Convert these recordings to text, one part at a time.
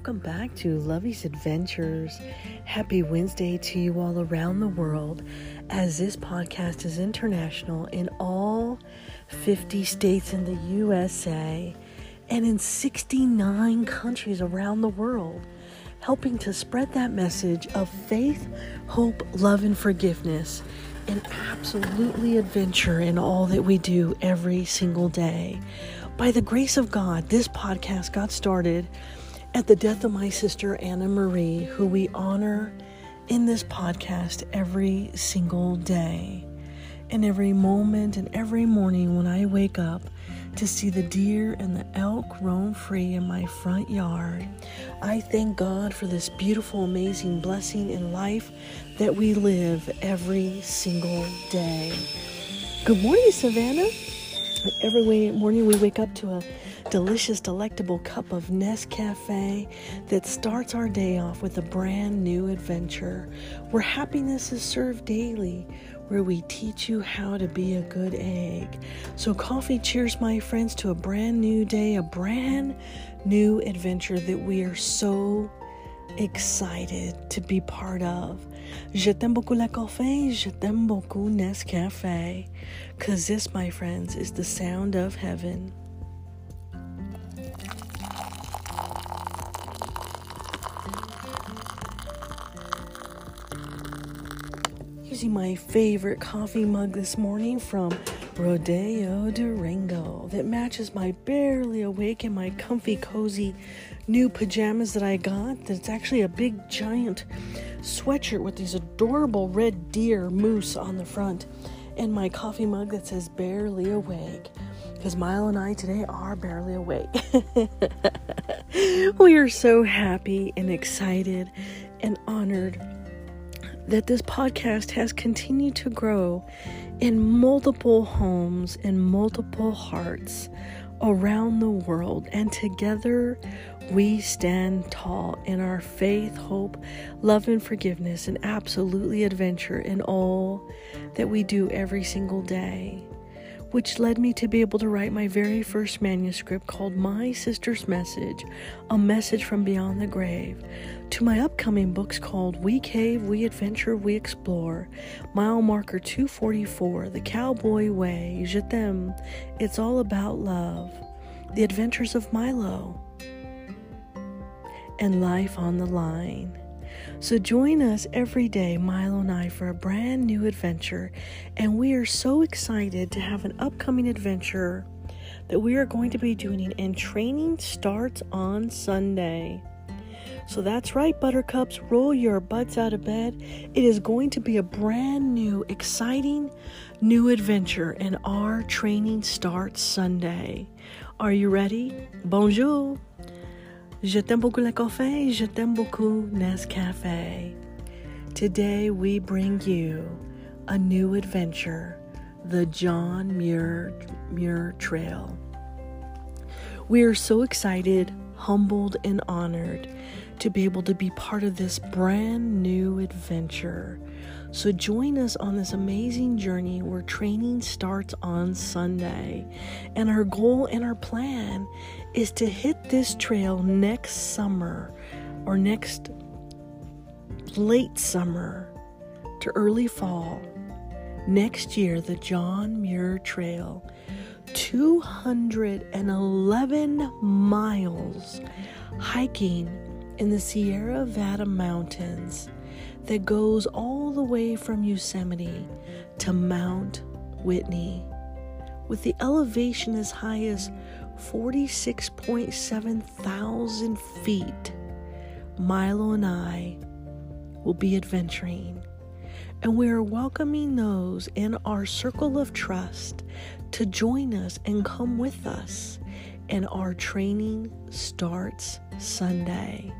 welcome back to Lovey's Adventures. Happy Wednesday to you all around the world, as this podcast is international in all 50 states in the USA and in 69 countries around the world, helping to spread that message of faith, hope, love, and forgiveness, and absolutely adventure in all that we do every single day. By the grace of God, this podcast got started at the death of my sister Anna Marie, who we honor in this podcast every single day. And every moment and every morning when I wake up to see the deer and the elk roam free in my front yard, I thank God for this beautiful, amazing blessing in life that we live every single day. Good morning, Savannah. Every morning we wake up to a delicious, delectable cup of Nescafe that starts our day off with a brand new adventure where happiness is served daily, where we teach you how to be a good egg. So, coffee cheers, my friends, to a brand new day, a brand new adventure that we are so excited to be part of. Je t'aime beaucoup la café, je t'aime beaucoup Nescafe. Because this, my friends, is the sound of heaven. Using my favorite coffee mug this morning from Rodeo Durango that matches my barely awake and my comfy, cozy new pajamas that I got. That's actually a big, giant sweatshirt with these adorable red deer moose on the front, and my coffee mug that says barely awake. Because Milo and I today are barely awake. we are so happy and excited and honored that this podcast has continued to grow in multiple homes in multiple hearts around the world. And together we stand tall in our faith, hope, love, and forgiveness, and absolutely adventure in all that we do every single day which led me to be able to write my very first manuscript called My Sister's Message A Message from Beyond the Grave, to my upcoming books called We Cave, We Adventure, We Explore, Mile Marker 244, The Cowboy Way, Je t'aime, It's All About Love, The Adventures of Milo, and Life on the Line. So join us every day, Milo and I, for a brand new adventure. And we are so excited to have an upcoming adventure that we are going to be doing, and training starts on Sunday. So that's right, Buttercups, roll your butts out of bed. It is going to be a brand new, exciting new adventure, and our training starts Sunday. Are you ready? Bonjour! Je t'aime beaucoup le café, je t'aime beaucoup Nescafe. Today we bring you a new adventure, the John Muir, Muir Trail. We are so excited, humbled, and honored to be able to be part of this brand new adventure. So join us on this amazing journey where training starts on Sunday. And our goal and our plan is to hit this trail next summer or next late summer to early fall. Next year, the John Muir Trail, 211 miles hiking in the Sierra Nevada mountains that goes all the way from Yosemite to Mount Whitney, with the elevation as high as 46.7 thousand feet. Milo and I will be adventuring, and we are welcoming those in our circle of trust to join us and come with us. And our training starts Sunday.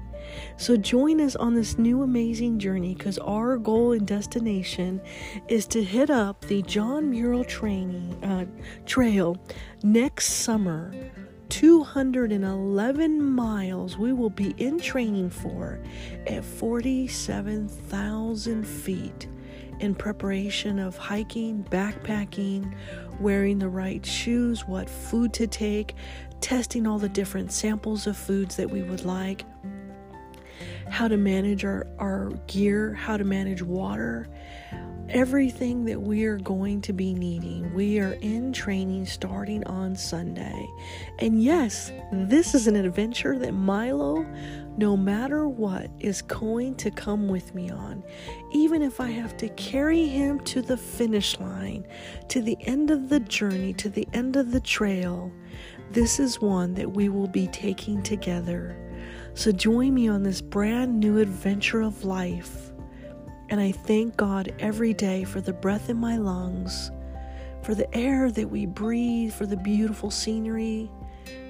So join us on this new amazing journey because our goal and destination is to hit up the John Muir training uh, trail next summer. 211 miles we will be in training for at 47,000 feet in preparation of hiking, backpacking, wearing the right shoes, what food to take, testing all the different samples of foods that we would like, how to manage our, our gear, how to manage water, everything that we are going to be needing. We are in training starting on Sunday. And yes, this is an adventure that Milo, no matter what, is going to come with me on. Even if I have to carry him to the finish line, to the end of the journey, to the end of the trail, this is one that we will be taking together. So join me on this brand new adventure of life and I thank God every day for the breath in my lungs, for the air that we breathe, for the beautiful scenery,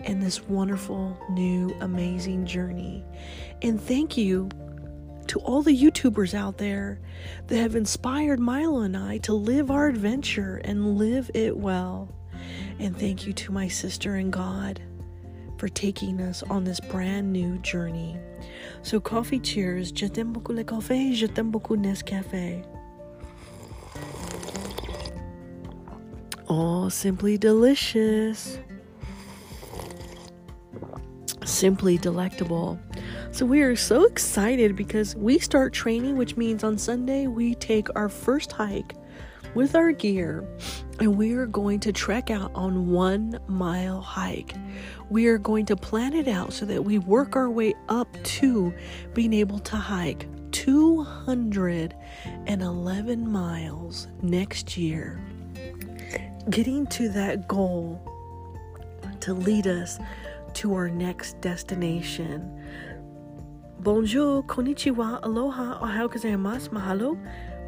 and this wonderful, new, amazing journey. And thank you to all the YouTubers out there that have inspired Milo and I to live our adventure and live it well. And thank you to my sister in God for taking us on this brand new journey. So, coffee cheers. Je t'aime beaucoup le café. Je t'aime beaucoup Nescafe. Oh, simply delicious. Simply delectable. So, we are so excited because we start training, which means on Sunday we take our first hike with our gear and we are going to trek out on one mile hike. We are going to plan it out so that we work our way up to being able to hike 211 miles next year. Getting to that goal to lead us to our next destination. Bonjour, konnichiwa, aloha, ohayou gozaimasu, mahalo.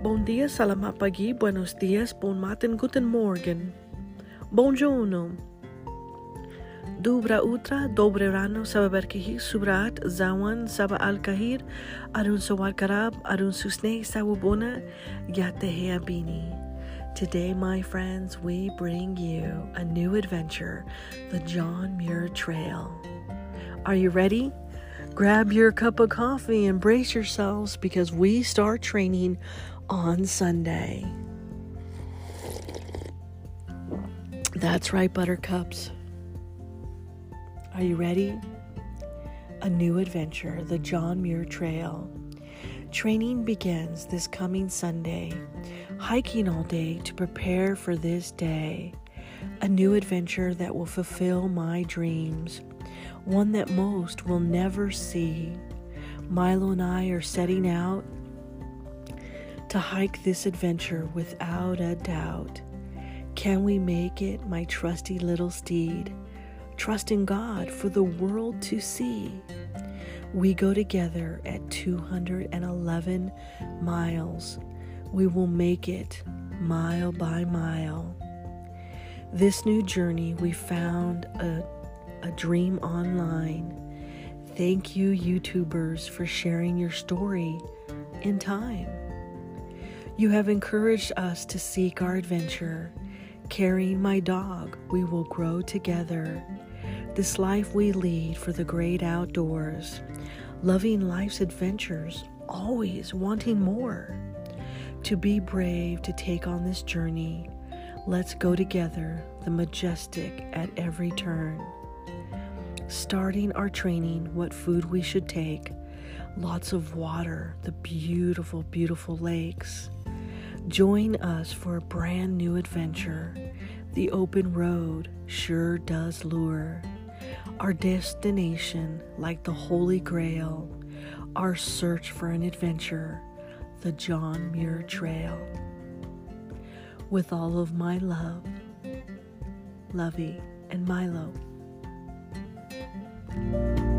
Bon dia, salamat pagi, buenos dias, bon matin, guten morgen. Buongiorno. Dubra utra, dobre rano, saba berkihi, subrat, zawan, saba al kahir, arun sawar karab, arun susne, sawubona, yatehea bini. Today, my friends, we bring you a new adventure, the John Muir Trail. Are you ready? Grab your cup of coffee and brace yourselves because we start training on Sunday. That's right, Buttercups. Are you ready? A new adventure, the John Muir Trail. Training begins this coming Sunday. Hiking all day to prepare for this day. A new adventure that will fulfill my dreams. One that most will never see. Milo and I are setting out to hike this adventure without a doubt. Can we make it, my trusty little steed? Trusting God for the world to see. We go together at 211 miles. We will make it mile by mile. This new journey, we found a, a dream online. Thank you, YouTubers, for sharing your story in time. You have encouraged us to seek our adventure. Carrying my dog, we will grow together. This life we lead for the great outdoors, loving life's adventures, always wanting more. To be brave to take on this journey, let's go together, the majestic at every turn. Starting our training, what food we should take, lots of water, the beautiful, beautiful lakes. Join us for a brand new adventure. The open road sure does lure. Our destination, like the Holy Grail, our search for an adventure, the John Muir Trail. With all of my love, Lovey and Milo. Música